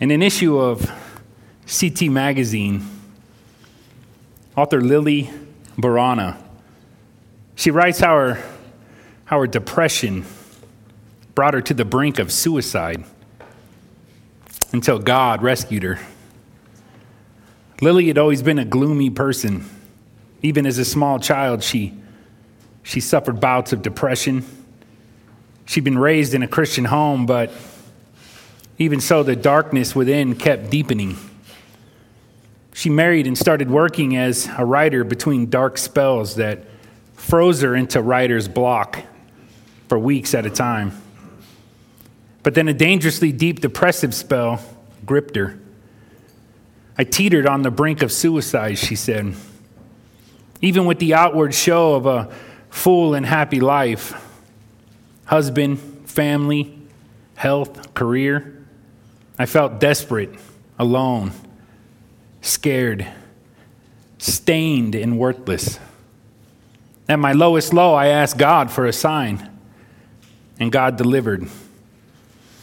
In an issue of CT Magazine, author Lily Barana, she writes how her, how her depression brought her to the brink of suicide until God rescued her. Lily had always been a gloomy person. Even as a small child, she, she suffered bouts of depression. She'd been raised in a Christian home, but even so, the darkness within kept deepening. She married and started working as a writer between dark spells that froze her into writer's block for weeks at a time. But then a dangerously deep depressive spell gripped her. I teetered on the brink of suicide, she said. Even with the outward show of a full and happy life husband, family, health, career I felt desperate, alone, scared, stained, and worthless. At my lowest low, I asked God for a sign, and God delivered.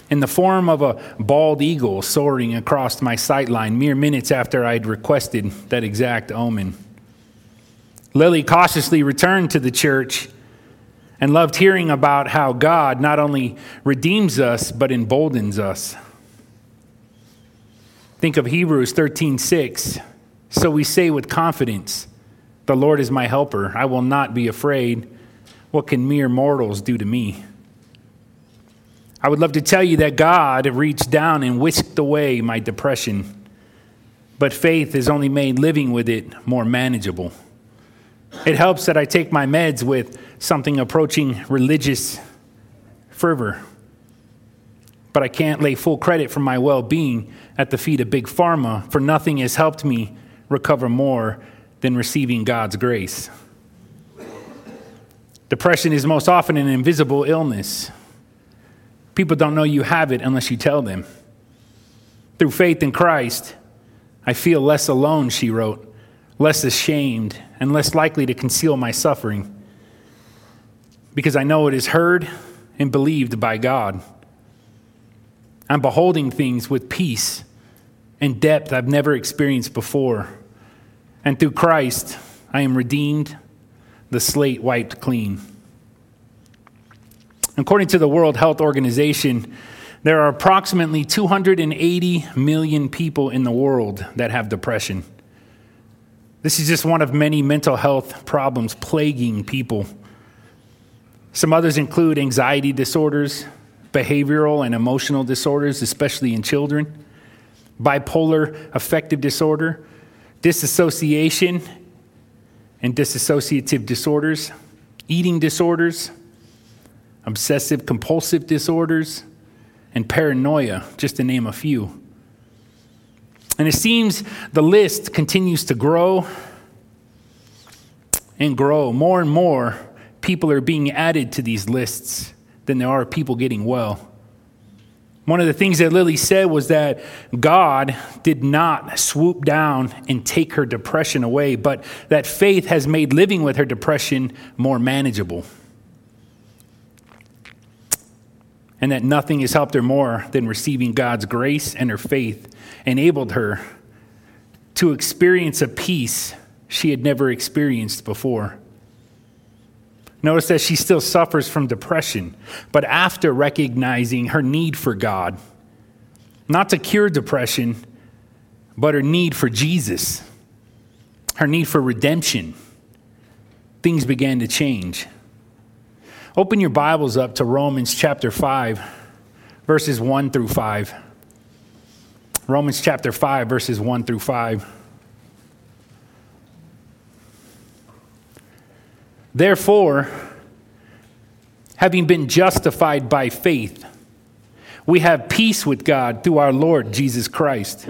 In the form of a bald eagle soaring across my sightline mere minutes after I'd requested that exact omen. Lily cautiously returned to the church and loved hearing about how God not only redeems us, but emboldens us. Think of Hebrews 13:6. So we say with confidence, the Lord is my helper. I will not be afraid. What can mere mortals do to me? I would love to tell you that God reached down and whisked away my depression, but faith has only made living with it more manageable. It helps that I take my meds with something approaching religious fervor, but I can't lay full credit for my well being at the feet of Big Pharma, for nothing has helped me recover more than receiving God's grace. Depression is most often an invisible illness. People don't know you have it unless you tell them. Through faith in Christ, I feel less alone, she wrote, less ashamed, and less likely to conceal my suffering because I know it is heard and believed by God. I'm beholding things with peace and depth I've never experienced before. And through Christ, I am redeemed, the slate wiped clean. According to the World Health Organization, there are approximately 280 million people in the world that have depression. This is just one of many mental health problems plaguing people. Some others include anxiety disorders, behavioral and emotional disorders, especially in children, bipolar affective disorder, disassociation and dissociative disorders, eating disorders, obsessive compulsive disorders, and paranoia, just to name a few. And it seems the list continues to grow and grow. More and more people are being added to these lists than there are people getting well. One of the things that Lily said was that God did not swoop down and take her depression away, but that faith has made living with her depression more manageable. And that nothing has helped her more than receiving God's grace and her faith enabled her to experience a peace she had never experienced before. Notice that she still suffers from depression, but after recognizing her need for God, not to cure depression, but her need for Jesus, her need for redemption, things began to change. Open your Bibles up to Romans chapter 5, verses 1 through 5. Romans chapter 5, verses 1 through 5. Therefore, having been justified by faith, we have peace with God through our Lord Jesus Christ,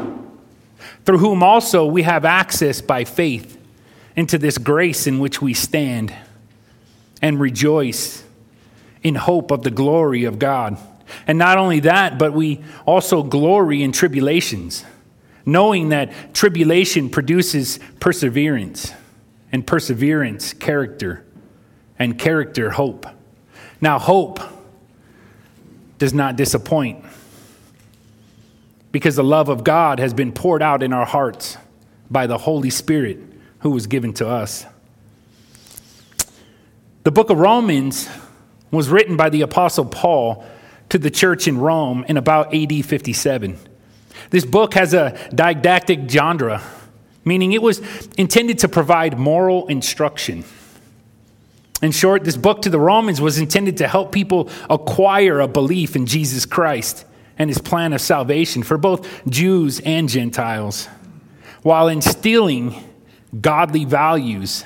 through whom also we have access by faith into this grace in which we stand and rejoice in hope of the glory of God. And not only that, but we also glory in tribulations, knowing that tribulation produces perseverance, and perseverance, character and character, hope. Now, hope does not disappoint because the love of God has been poured out in our hearts by the Holy Spirit who was given to us. The book of Romans was written by the Apostle Paul to the church in Rome in about AD 57. This book has a didactic genre, meaning it was intended to provide moral instruction. In short, this book to the Romans was intended to help people acquire a belief in Jesus Christ and his plan of salvation for both Jews and Gentiles, while instilling godly values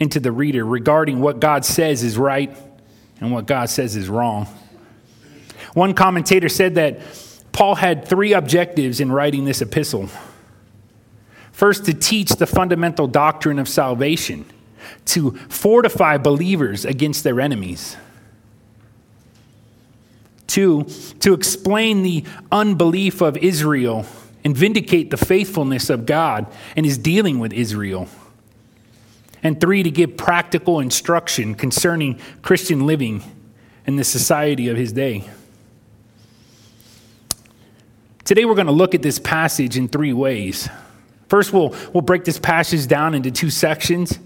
into the reader regarding what God says is right and what God says is wrong. One commentator said that Paul had three objectives in writing this epistle. First, to teach the fundamental doctrine of salvation, to fortify believers against their enemies. Two, to explain the unbelief of Israel and vindicate the faithfulness of God and his dealing with Israel. And three, to give practical instruction concerning Christian living in the society of his day. Today we're going to look at this passage in three ways. First, we'll, we'll break this passage down into two sections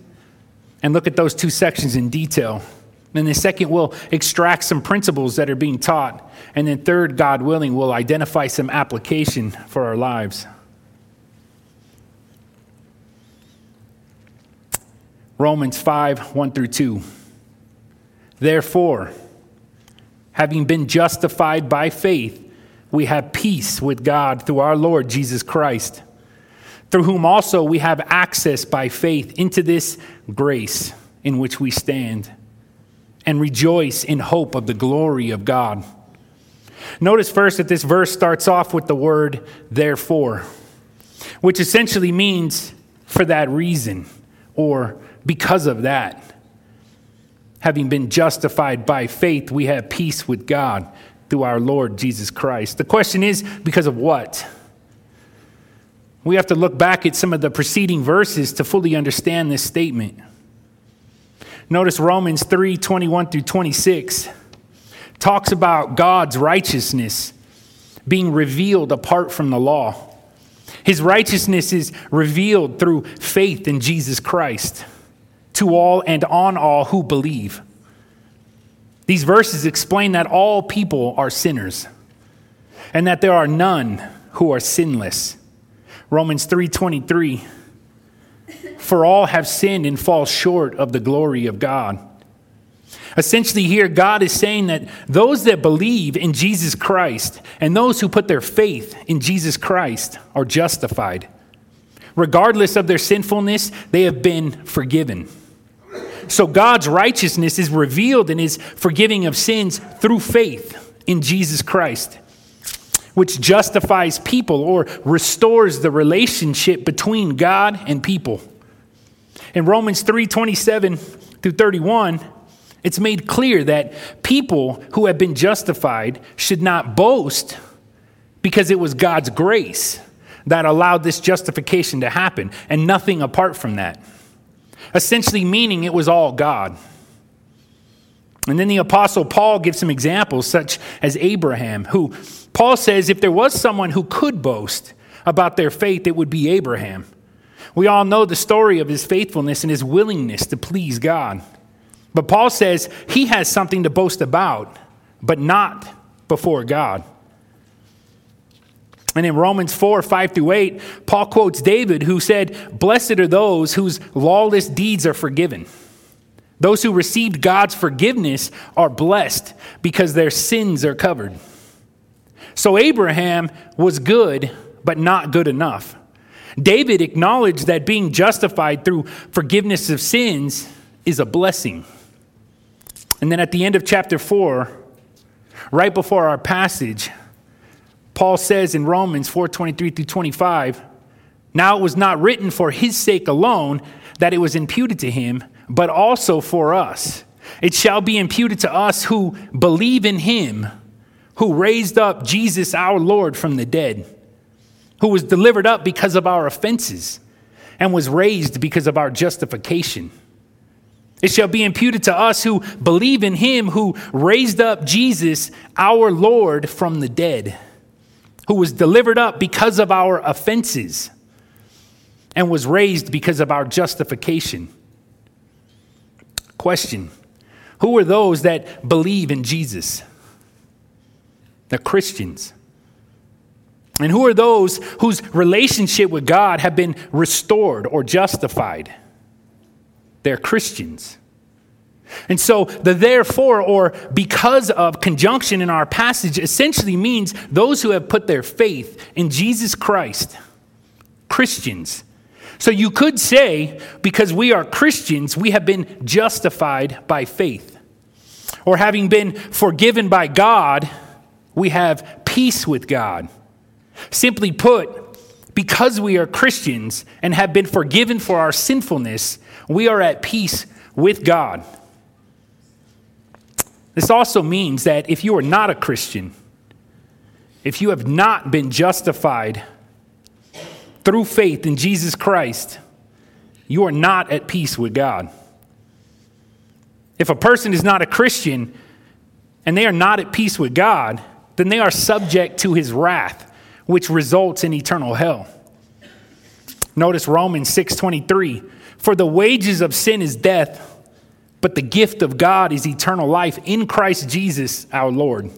and look at those two sections in detail. And then, second, we'll extract some principles that are being taught. And then, third, God willing, we'll identify some application for our lives. Romans 5 1 through 2. Therefore, having been justified by faith, we have peace with God through our Lord Jesus Christ, through whom also we have access by faith into this grace in which we stand and rejoice in hope of the glory of God. Notice first that this verse starts off with the word therefore, which essentially means for that reason or because of that. Having been justified by faith, we have peace with God through our Lord Jesus Christ. The question is, because of what? We have to look back at some of the preceding verses to fully understand this statement. Notice Romans 3 21 through 26 talks about God's righteousness being revealed apart from the law. His righteousness is revealed through faith in Jesus Christ to all and on all who believe. These verses explain that all people are sinners and that there are none who are sinless. Romans 3:23 For all have sinned and fall short of the glory of God. Essentially here God is saying that those that believe in Jesus Christ and those who put their faith in Jesus Christ are justified. Regardless of their sinfulness, they have been forgiven. So God's righteousness is revealed in his forgiving of sins through faith in Jesus Christ, which justifies people or restores the relationship between God and people. In Romans 3 27 through 31, it's made clear that people who have been justified should not boast because it was God's grace that allowed this justification to happen and nothing apart from that essentially meaning it was all God. And then the Apostle Paul gives some examples, such as Abraham, who Paul says if there was someone who could boast about their faith, it would be Abraham. We all know the story of his faithfulness and his willingness to please God. But Paul says he has something to boast about, but not before God. And in Romans 4 5 through 8, Paul quotes David, who said, Blessed are those whose lawless deeds are forgiven. Those who received God's forgiveness are blessed because their sins are covered. So Abraham was good, but not good enough. David acknowledged that being justified through forgiveness of sins is a blessing. And then at the end of chapter 4, right before our passage, Paul says in Romans 4:23 through 25, now it was not written for his sake alone that it was imputed to him, but also for us. It shall be imputed to us who believe in him who raised up Jesus our Lord from the dead, who was delivered up because of our offenses and was raised because of our justification. It shall be imputed to us who believe in him who raised up Jesus our Lord from the dead who was delivered up because of our offenses and was raised because of our justification. Question Who are those that believe in Jesus? The Christians. And who are those whose relationship with God have been restored or justified? They're Christians. And so the therefore or because of conjunction in our passage essentially means those who have put their faith in Jesus Christ, Christians. So you could say, because we are Christians, we have been justified by faith. Or having been forgiven by God, we have peace with God. Simply put, because we are Christians and have been forgiven for our sinfulness, we are at peace with God. This also means that if you are not a Christian, if you have not been justified through faith in Jesus Christ, you are not at peace with God. If a person is not a Christian and they are not at peace with God, then they are subject to his wrath, which results in eternal hell. Notice Romans 6:23, for the wages of sin is death, but the gift of God is eternal life in Christ Jesus our Lord.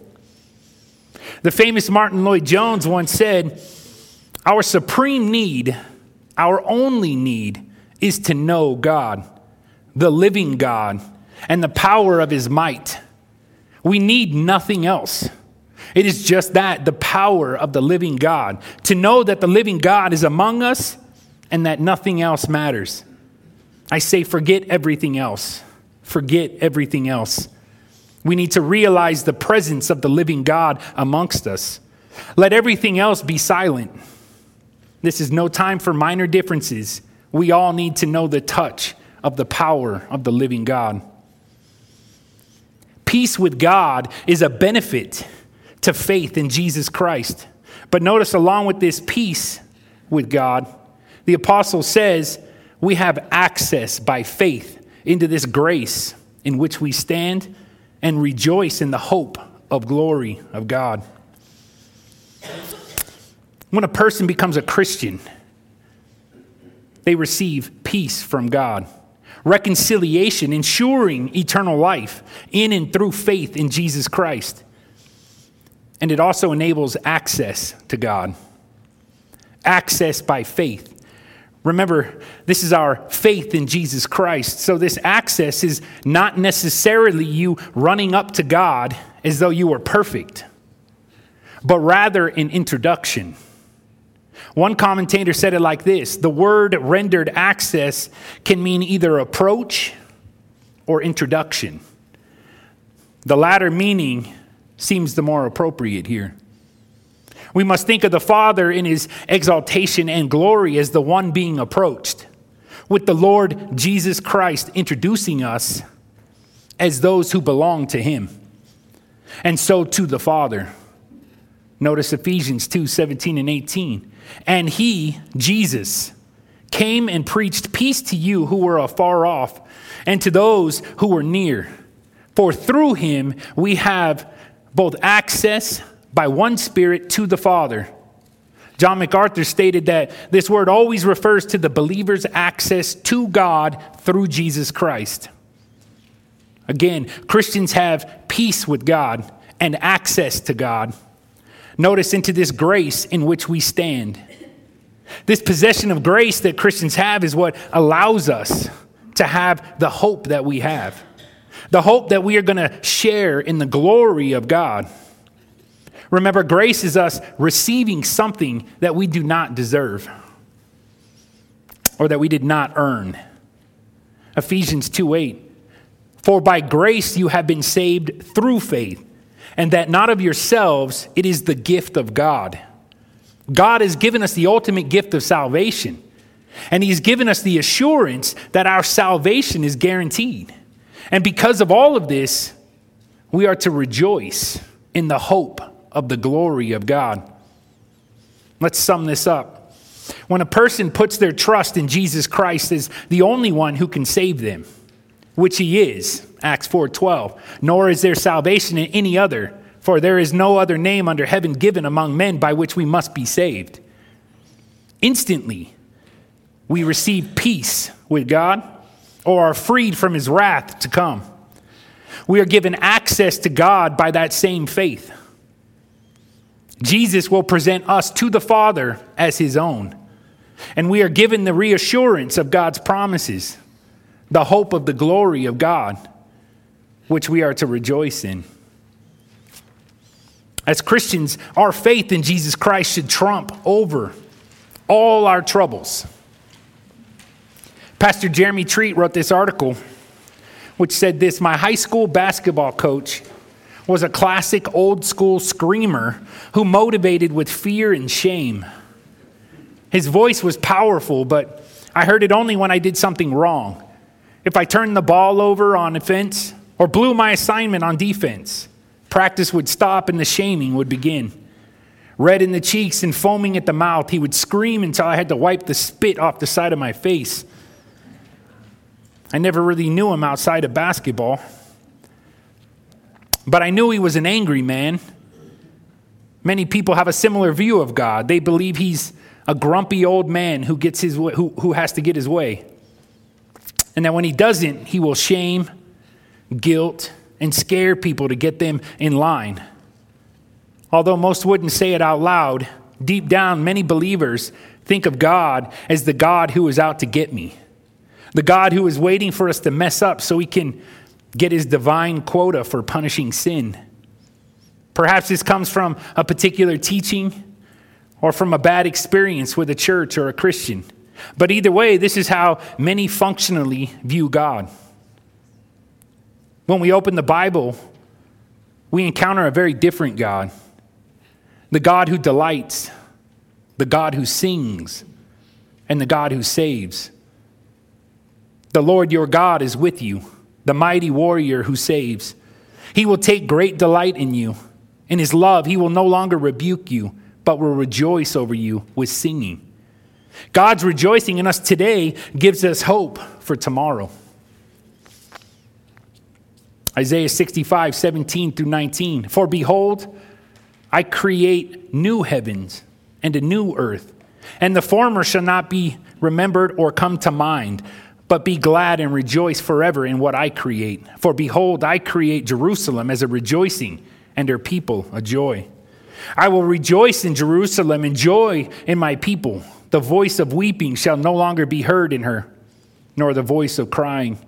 The famous Martyn Lloyd-Jones once said, Our supreme need, our only need, is to know God, the living God, and the power of his might. We need nothing else. It is just that, the power of the living God, to know that the living God is among us and that nothing else matters. I say, forget everything else forget everything else. We need to realize the presence of the living God amongst us. Let everything else be silent. This is no time for minor differences. We all need to know the touch of the power of the living God. Peace with God is a benefit to faith in Jesus Christ. But notice, along with this peace with God, the apostle says we have access by faith into this grace in which we stand and rejoice in the hope of glory of God. When a person becomes a Christian, they receive peace from God, reconciliation, ensuring eternal life in and through faith in Jesus Christ. And it also enables access to God, access by faith Remember, this is our faith in Jesus Christ. So, this access is not necessarily you running up to God as though you were perfect, but rather an introduction. One commentator said it like this the word rendered access can mean either approach or introduction. The latter meaning seems the more appropriate here. We must think of the Father in his exaltation and glory as the one being approached, with the Lord Jesus Christ introducing us as those who belong to him, and so to the Father. Notice Ephesians 2 17 and 18. And he, Jesus, came and preached peace to you who were afar off, and to those who were near. For through him we have both access by one Spirit to the Father. John MacArthur stated that this word always refers to the believer's access to God through Jesus Christ. Again, Christians have peace with God and access to God. Notice into this grace in which we stand. This possession of grace that Christians have is what allows us to have the hope that we have. The hope that we are going to share in the glory of God. Remember, grace is us receiving something that we do not deserve or that we did not earn. Ephesians 2 8. For by grace you have been saved through faith, and that not of yourselves, it is the gift of God. God has given us the ultimate gift of salvation, and He's given us the assurance that our salvation is guaranteed. And because of all of this, we are to rejoice in the hope of the glory of God. Let's sum this up. When a person puts their trust in Jesus Christ as the only one who can save them, which he is, Acts 4:12, nor is there salvation in any other, For there is no other name under heaven given among men by which we must be saved. Instantly, we receive peace with God or are freed from his wrath to come. We are given access to God by that same faith. Jesus will present us to the Father as his own. And we are given the reassurance of God's promises, the hope of the glory of God, which we are to rejoice in. As Christians, our faith in Jesus Christ should trump over all our troubles. Pastor Jeremy Treat wrote this article, which said this My high school basketball coach was a classic old school screamer who motivated with fear and shame. His voice was powerful, but I heard it only when I did something wrong. If I turned the ball over on offense or blew my assignment on defense, practice would stop and the shaming would begin. Red in the cheeks and foaming at the mouth, he would scream until I had to wipe the spit off the side of my face. I never really knew him outside of basketball. But I knew he was an angry man. Many people have a similar view of God. They believe he's a grumpy old man who, gets his, who, who has to get his way. And that when he doesn't, he will shame, guilt, and scare people to get them in line. Although most wouldn't say it out loud, deep down, many believers think of God as the God who is out to get me, the God who is waiting for us to mess up so he can get his divine quota for punishing sin. Perhaps this comes from a particular teaching or from a bad experience with a church or a Christian. But either way, this is how many functionally view God. When we open the Bible, we encounter a very different God the God who delights, the God who sings, and the God who saves. The Lord your God is with you the mighty warrior who saves. He will take great delight in you. In his love, he will no longer rebuke you, but will rejoice over you with singing. God's rejoicing in us today gives us hope for tomorrow. Isaiah 65, 17 through 19. For behold, I create new heavens and a new earth, and the former shall not be remembered or come to mind. But be glad and rejoice forever in what I create. For behold, I create Jerusalem as a rejoicing, and her people a joy. I will rejoice in Jerusalem and joy in my people. The voice of weeping shall no longer be heard in her, nor the voice of crying.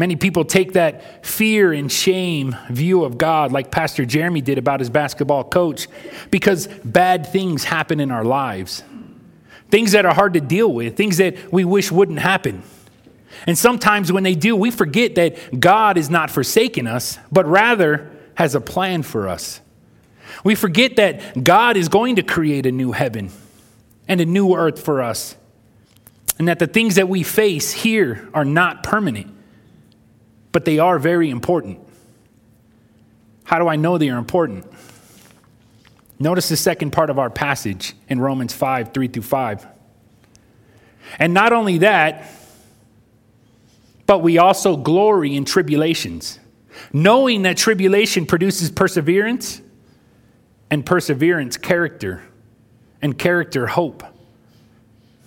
Many people take that fear and shame view of God, like Pastor Jeremy did about his basketball coach, because bad things happen in our lives things that are hard to deal with, things that we wish wouldn't happen. And sometimes when they do, we forget that God is not forsaken us, but rather has a plan for us. We forget that God is going to create a new heaven and a new earth for us, and that the things that we face here are not permanent, but they are very important. How do I know they are important? Notice the second part of our passage in Romans 5 3 through 5. And not only that, but we also glory in tribulations, knowing that tribulation produces perseverance, and perseverance, character, and character, hope.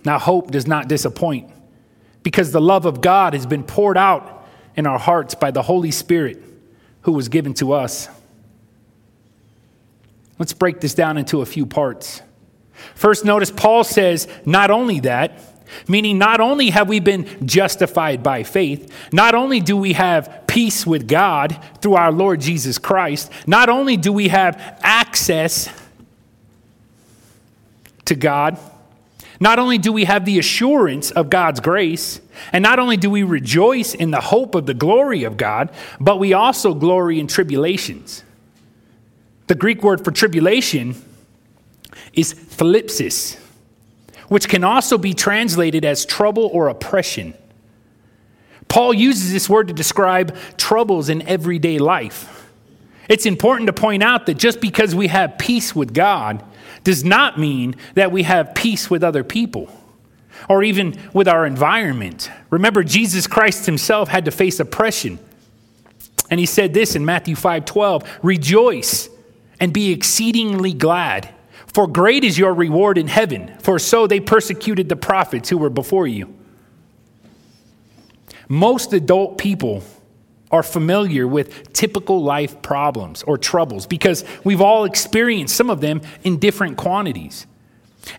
Now, hope does not disappoint because the love of God has been poured out in our hearts by the Holy Spirit who was given to us. Let's break this down into a few parts. First, notice Paul says, not only that, meaning not only have we been justified by faith, not only do we have peace with God through our Lord Jesus Christ, not only do we have access to God, not only do we have the assurance of God's grace, and not only do we rejoice in the hope of the glory of God, but we also glory in tribulations. The Greek word for tribulation is thlipsis, which can also be translated as trouble or oppression. Paul uses this word to describe troubles in everyday life. It's important to point out that just because we have peace with God does not mean that we have peace with other people or even with our environment. Remember, Jesus Christ himself had to face oppression And he said this in Matthew 5 12 Rejoice and be exceedingly glad, for great is your reward in heaven, for so they persecuted the prophets who were before you. Most adult people are familiar with typical life problems or troubles because we've all experienced some of them in different quantities.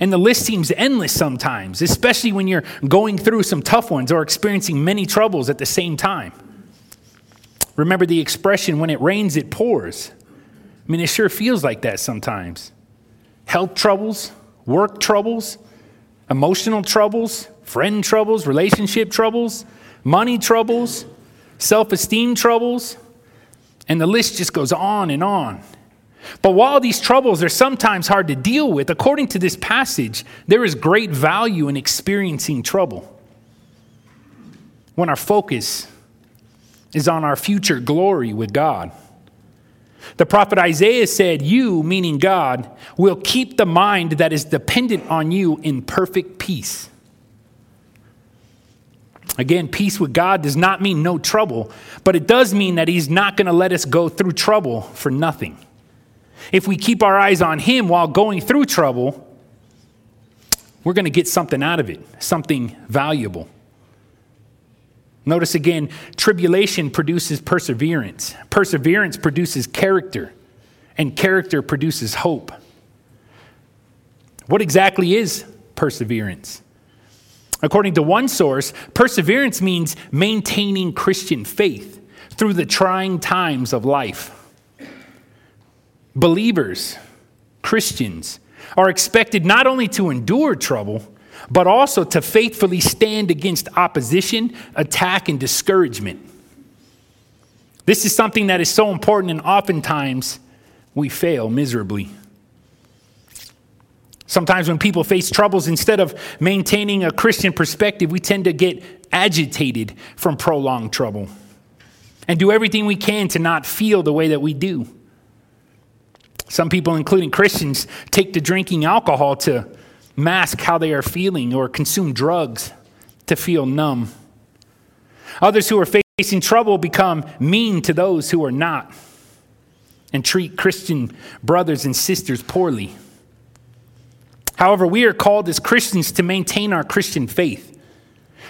And the list seems endless sometimes, especially when you're going through some tough ones or experiencing many troubles at the same time. Remember the expression, when it rains, it pours. I mean, it sure feels like that sometimes. Health troubles, work troubles, emotional troubles, friend troubles, relationship troubles, money troubles, self esteem troubles, and the list just goes on and on. But while these troubles are sometimes hard to deal with, according to this passage, there is great value in experiencing trouble. When our focus is on our future glory with God. The prophet Isaiah said, You, meaning God, will keep the mind that is dependent on you in perfect peace. Again, peace with God does not mean no trouble, but it does mean that He's not going to let us go through trouble for nothing. If we keep our eyes on Him while going through trouble, we're going to get something out of it, something valuable. Notice again, tribulation produces perseverance, perseverance produces character, and character produces hope. What exactly is perseverance? According to one source, perseverance means maintaining Christian faith through the trying times of life. Believers, Christians, are expected not only to endure trouble, but also to faithfully stand against opposition, attack, and discouragement. This is something that is so important, and oftentimes we fail miserably. Sometimes, when people face troubles, instead of maintaining a Christian perspective, we tend to get agitated from prolonged trouble and do everything we can to not feel the way that we do. Some people, including Christians, take to drinking alcohol to mask how they are feeling or consume drugs to feel numb. Others who are facing trouble become mean to those who are not and treat Christian brothers and sisters poorly. However, we are called as Christians to maintain our Christian faith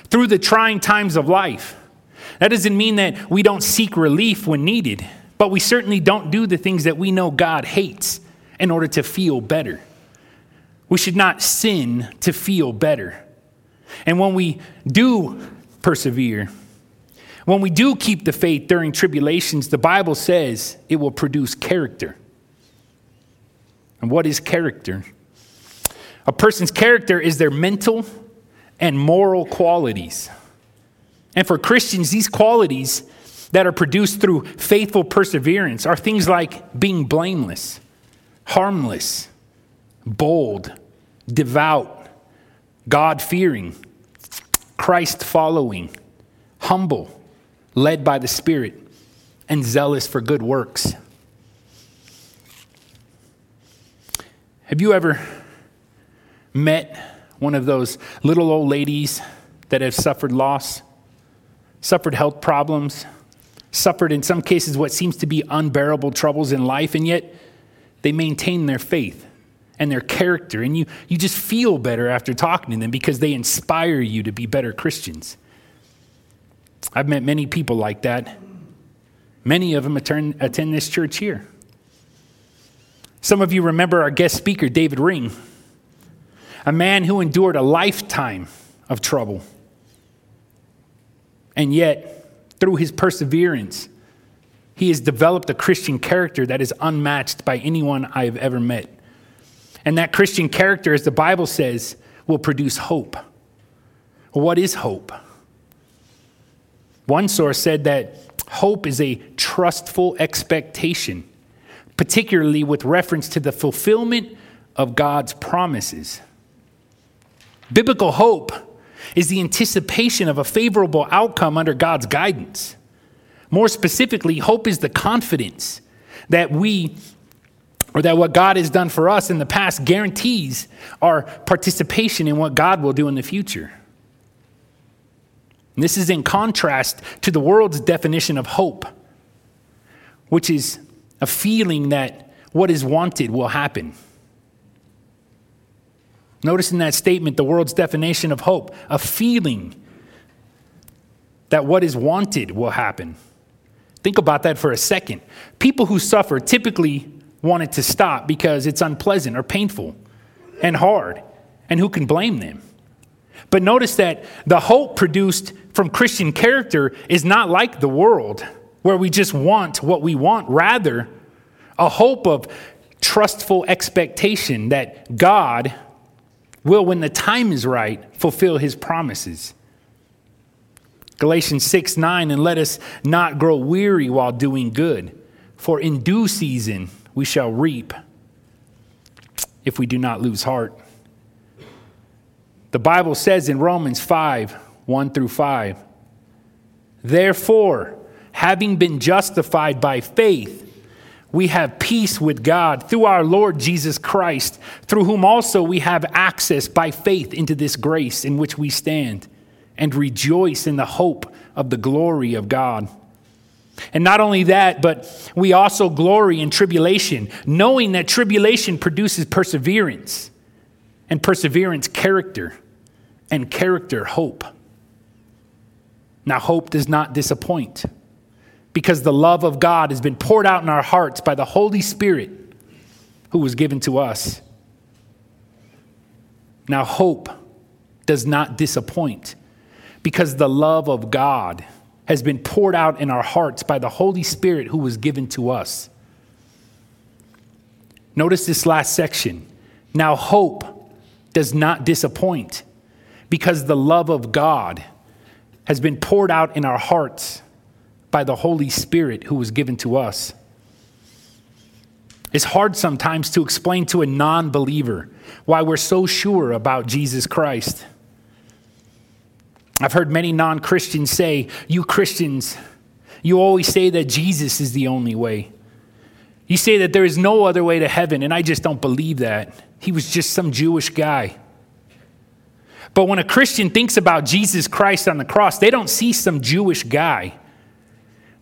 through the trying times of life. That doesn't mean that we don't seek relief when needed, but we certainly don't do the things that we know God hates in order to feel better. We should not sin to feel better. And when we do persevere, when we do keep the faith during tribulations, the Bible says it will produce character. And what is character? A person's character is their mental and moral qualities. And for Christians, these qualities that are produced through faithful perseverance are things like being blameless, harmless, bold, devout, God fearing, Christ following, humble, led by the Spirit, and zealous for good works. Have you ever met one of those little old ladies that have suffered loss, suffered health problems, suffered in some cases what seems to be unbearable troubles in life, and yet they maintain their faith and their character. And you, you just feel better after talking to them because they inspire you to be better Christians. I've met many people like that. Many of them attend, attend this church here. Some of you remember our guest speaker, David Ring a man who endured a lifetime of trouble. And yet, through his perseverance, he has developed a Christian character that is unmatched by anyone I have ever met. And that Christian character, as the Bible says, will produce hope. What is hope? One source said that hope is a trustful expectation, particularly with reference to the fulfillment of God's promises. Biblical hope is the anticipation of a favorable outcome under God's guidance. More specifically, hope is the confidence that we or that what God has done for us in the past guarantees our participation in what God will do in the future. And this is in contrast to the world's definition of hope, which is a feeling that what is wanted will happen. Notice in that statement the world's definition of hope a feeling that what is wanted will happen. Think about that for a second. People who suffer typically want it to stop because it's unpleasant or painful and hard. And who can blame them? But notice that the hope produced from Christian character is not like the world, where we just want what we want. Rather, a hope of trustful expectation that God will, when the time is right, fulfill his promises. Galatians 6 9, and let us not grow weary while doing good, for in due season we shall reap if we do not lose heart. The Bible says in Romans 5 1 through 5, therefore, having been justified by faith, we have peace with God through our Lord Jesus Christ, through whom also we have access by faith into this grace in which we stand and rejoice in the hope of the glory of God. And not only that, but we also glory in tribulation, knowing that tribulation produces perseverance, and perseverance, character, and character, hope. Now, hope does not disappoint because the love of God has been poured out in our hearts by the Holy Spirit who was given to us. Now, hope does not disappoint because the love of God has been poured out in our hearts by the Holy Spirit who was given to us. Notice this last section. Now, hope does not disappoint because the love of God has been poured out in our hearts by the Holy Spirit who was given to us. It's hard sometimes to explain to a non believer why we're so sure about Jesus Christ. I've heard many non Christians say, You Christians, you always say that Jesus is the only way. You say that there is no other way to heaven, and I just don't believe that. He was just some Jewish guy. But when a Christian thinks about Jesus Christ on the cross, they don't see some Jewish guy.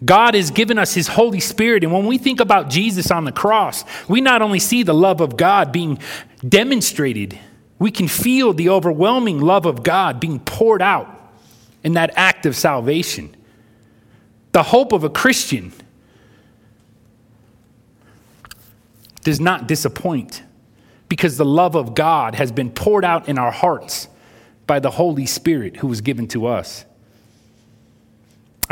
God has given us His Holy Spirit. And when we think about Jesus on the cross, we not only see the love of God being demonstrated, we can feel the overwhelming love of God being poured out in that act of salvation. The hope of a Christian does not disappoint because the love of God has been poured out in our hearts by the Holy Spirit who was given to us.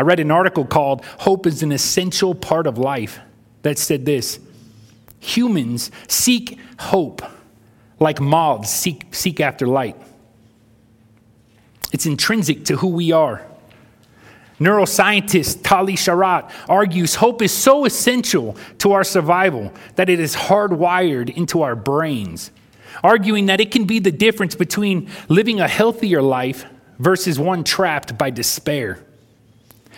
I read an article called Hope is an Essential Part of Life that said this Humans seek hope like moths seek, seek after light. It's intrinsic to who we are. Neuroscientist Tali Sharot argues hope is so essential to our survival that it is hardwired into our brains, arguing that it can be the difference between living a healthier life versus one trapped by despair.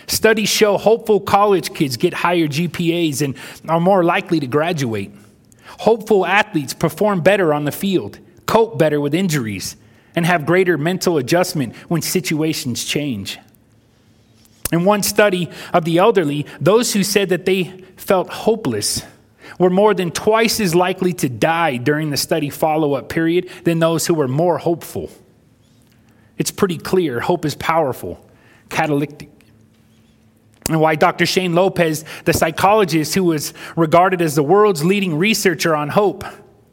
Studies show hopeful college kids get higher GPAs and are more likely to graduate. Hopeful athletes perform better on the field, cope better with injuries, and have greater mental adjustment when situations change. In one study of the elderly, those who said that they felt hopeless were more than twice as likely to die during the study follow up period than those who were more hopeful. It's pretty clear hope is powerful, catalytic. And why Dr. Shane Lopez, the psychologist who was regarded as the world's leading researcher on hope,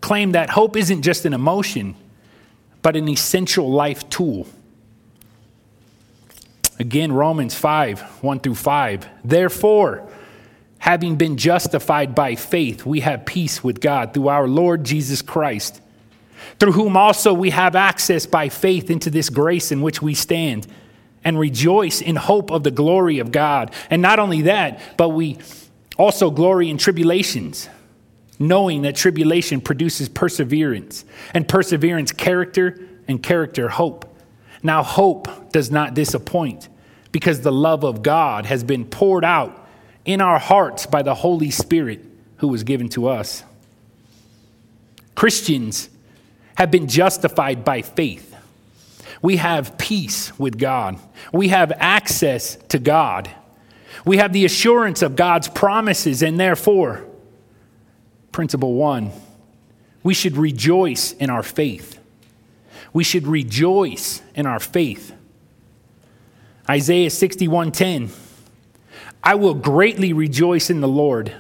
claimed that hope isn't just an emotion, but an essential life tool. Again, Romans 5 1 through 5. Therefore, having been justified by faith, we have peace with God through our Lord Jesus Christ, through whom also we have access by faith into this grace in which we stand and rejoice in hope of the glory of God. And not only that, but we also glory in tribulations knowing that tribulation produces perseverance, and perseverance, character, and character, hope. Now, hope does not disappoint because the love of God has been poured out in our hearts by the Holy Spirit who was given to us. Christians have been justified by faith. We have peace with God. We have access to God. We have the assurance of God's promises, and therefore, principle one, we should rejoice in our faith. We should rejoice in our faith. Isaiah 61:10 I will greatly rejoice in the Lord.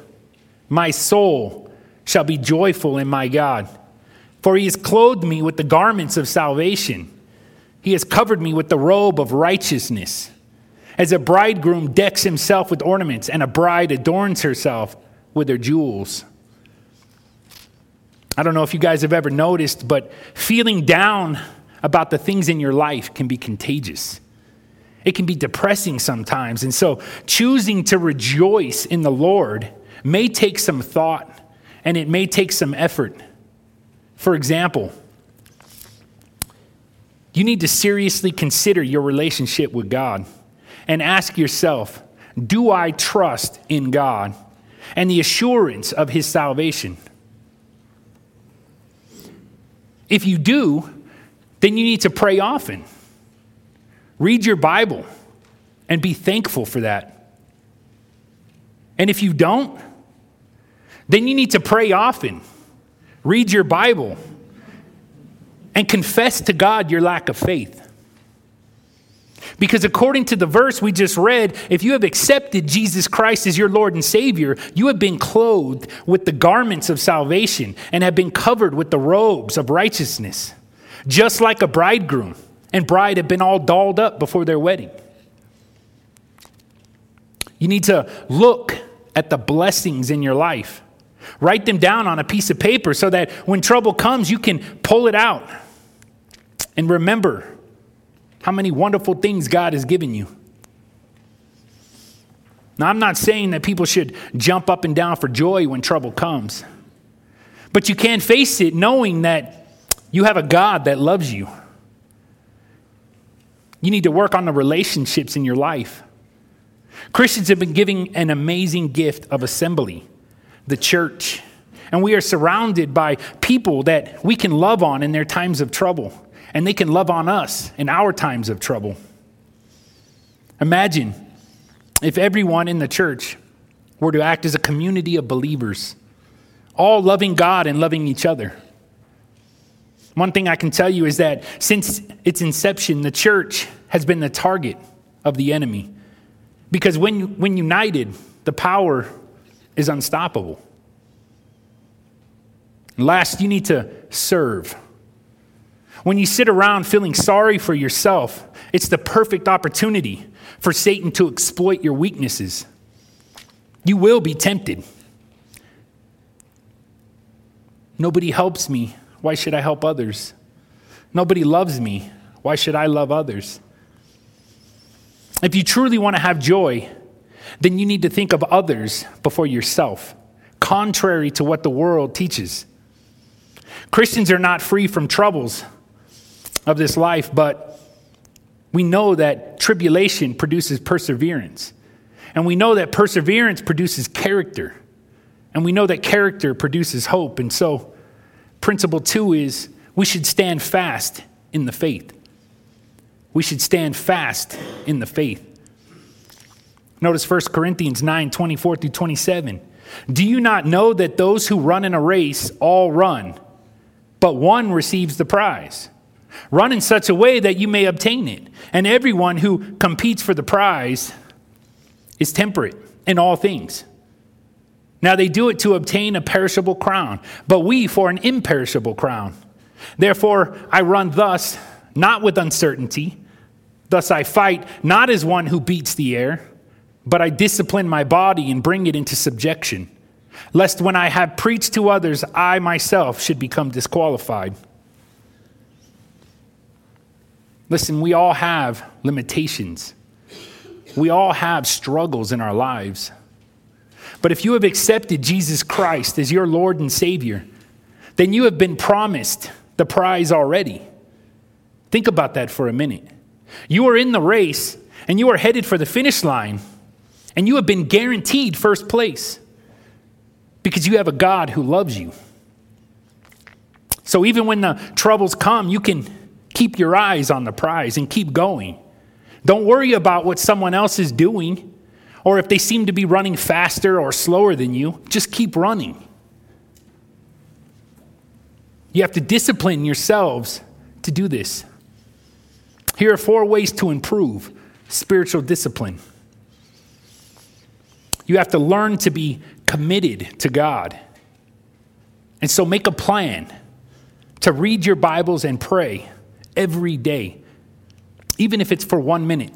My soul shall be joyful in my God, for he has clothed me with the garments of salvation. He has covered me with the robe of righteousness. As a bridegroom decks himself with ornaments, and a bride adorns herself with her jewels. I don't know if you guys have ever noticed, but feeling down about the things in your life can be contagious. It can be depressing sometimes. And so, choosing to rejoice in the Lord may take some thought and it may take some effort. For example, you need to seriously consider your relationship with God and ask yourself Do I trust in God and the assurance of His salvation? If you do, then you need to pray often. Read your Bible and be thankful for that. And if you don't, then you need to pray often. Read your Bible and confess to God your lack of faith. Because according to the verse we just read, if you have accepted Jesus Christ as your Lord and Savior, you have been clothed with the garments of salvation and have been covered with the robes of righteousness, just like a bridegroom and bride have been all dolled up before their wedding. You need to look at the blessings in your life. Write them down on a piece of paper so that when trouble comes, you can pull it out. And remember how many wonderful things God has given you. Now, I'm not saying that people should jump up and down for joy when trouble comes, but you can face it knowing that you have a God that loves you you need to work on the relationships in your life. Christians have been giving an amazing gift of assembly, the church. And we are surrounded by people that we can love on in their times of trouble, and they can love on us in our times of trouble. Imagine if everyone in the church were to act as a community of believers, all loving God and loving each other. One thing I can tell you is that since its inception, the church has been the target of the enemy. Because when, when united, the power is unstoppable. last, you need to serve. When you sit around feeling sorry for yourself, it's the perfect opportunity for Satan to exploit your weaknesses. You will be tempted. Nobody helps me why should I help others? Nobody loves me. Why should I love others? If you truly want to have joy, then you need to think of others before yourself, contrary to what the world teaches. Christians are not free from troubles of this life, but we know that tribulation produces perseverance. And we know that perseverance produces character. And we know that character produces hope. And so, Principle two is we should stand fast in the faith. We should stand fast in the faith. Notice 1 Corinthians 9 24 through 27. Do you not know that those who run in a race all run, but one receives the prize? Run in such a way that you may obtain it. And everyone who competes for the prize is temperate in all things. Now they do it to obtain a perishable crown, but we for an imperishable crown. Therefore, I run thus, not with uncertainty. Thus I fight, not as one who beats the air, but I discipline my body and bring it into subjection, lest when I have preached to others, I myself should become disqualified. Listen, we all have limitations. We all have struggles in our lives. But if you have accepted Jesus Christ as your Lord and Savior, then you have been promised the prize already. Think about that for a minute. You are in the race and you are headed for the finish line, and you have been guaranteed first place because you have a God who loves you. So even when the troubles come, you can keep your eyes on the prize and keep going. Don't worry about what someone else is doing Or if they seem to be running faster or slower than you, just keep running. You have to discipline yourselves to do this. Here are four ways to improve spiritual discipline. You have to learn to be committed to God. And so make a plan to read your Bibles and pray every day, even if it's for one minute.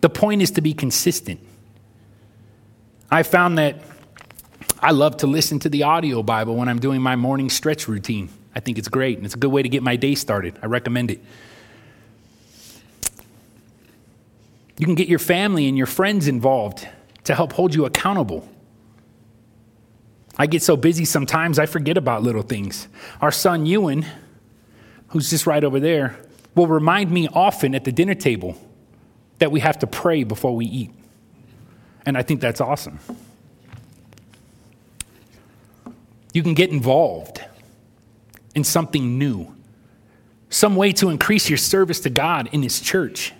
The point is to be consistent. I found that I love to listen to the audio Bible when I'm doing my morning stretch routine. I think it's great, and it's a good way to get my day started. I recommend it. You can get your family and your friends involved to help hold you accountable. I get so busy sometimes I forget about little things. Our son Ewan, who's just right over there, will remind me often at the dinner table that we have to pray before we eat. And I think that's awesome. You can get involved in something new, some way to increase your service to God in His church.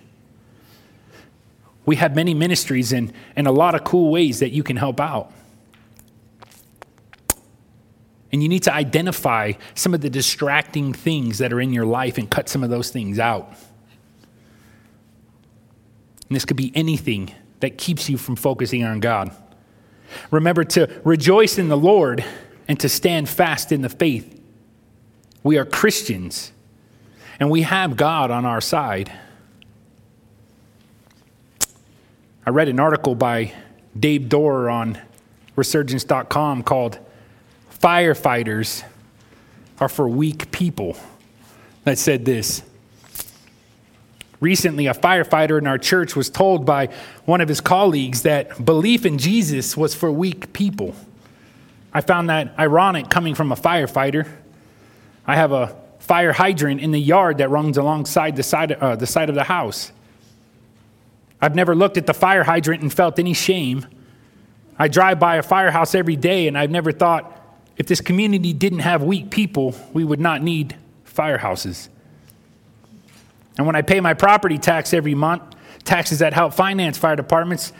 We have many ministries and, and a lot of cool ways that you can help out. And you need to identify some of the distracting things that are in your life and cut some of those things out. And this could be anything that keeps you from focusing on God. Remember to rejoice in the Lord and to stand fast in the faith. We are Christians and we have God on our side. I read an article by Dave Dorr on resurgence.com called Firefighters Are for Weak People that said this. Recently, a firefighter in our church was told by one of his colleagues that belief in Jesus was for weak people. I found that ironic coming from a firefighter. I have a fire hydrant in the yard that runs alongside the side, uh, the side of the house. I've never looked at the fire hydrant and felt any shame. I drive by a firehouse every day, and I've never thought if this community didn't have weak people, we would not need firehouses. And when I pay my property tax every month, taxes that help finance fire departments,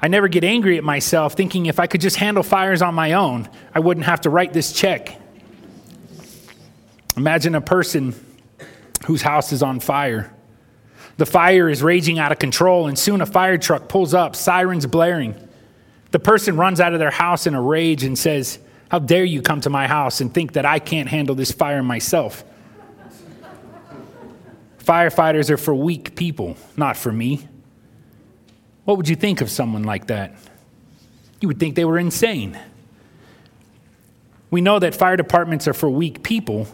I never get angry at myself thinking if I could just handle fires on my own, I wouldn't have to write this check. Imagine a person whose house is on fire. The fire is raging out of control, and soon a fire truck pulls up, sirens blaring. The person runs out of their house in a rage and says, How dare you come to my house and think that I can't handle this fire myself? Firefighters are for weak people, not for me. What would you think of someone like that? You would think they were insane. We know that fire departments are for weak people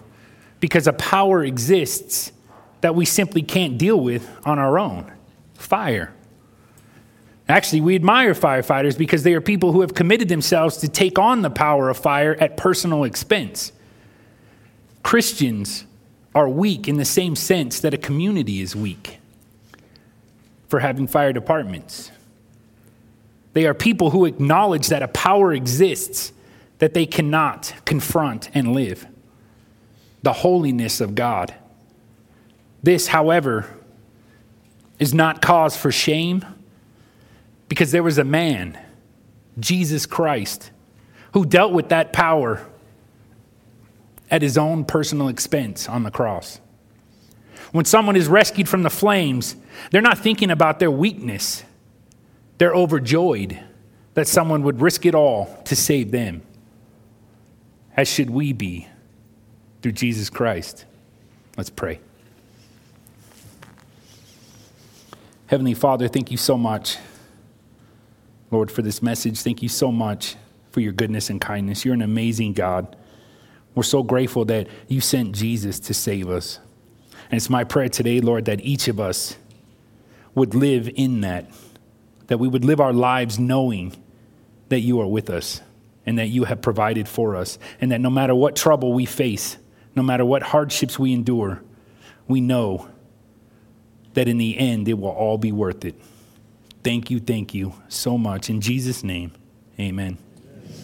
because a power exists that we simply can't deal with on our own fire. Actually, we admire firefighters because they are people who have committed themselves to take on the power of fire at personal expense. Christians are weak in the same sense that a community is weak for having fire departments. They are people who acknowledge that a power exists that they cannot confront and live the holiness of God. This, however, is not cause for shame because there was a man, Jesus Christ, who dealt with that power at his own personal expense on the cross. When someone is rescued from the flames, they're not thinking about their weakness. They're overjoyed that someone would risk it all to save them, as should we be through Jesus Christ. Let's pray. Heavenly Father, thank you so much, Lord, for this message. Thank you so much for your goodness and kindness. You're an amazing God. We're so grateful that you sent Jesus to save us. And it's my prayer today, Lord, that each of us would live in that, that we would live our lives knowing that you are with us and that you have provided for us, and that no matter what trouble we face, no matter what hardships we endure, we know that in the end it will all be worth it. Thank you, thank you so much. In Jesus' name, amen.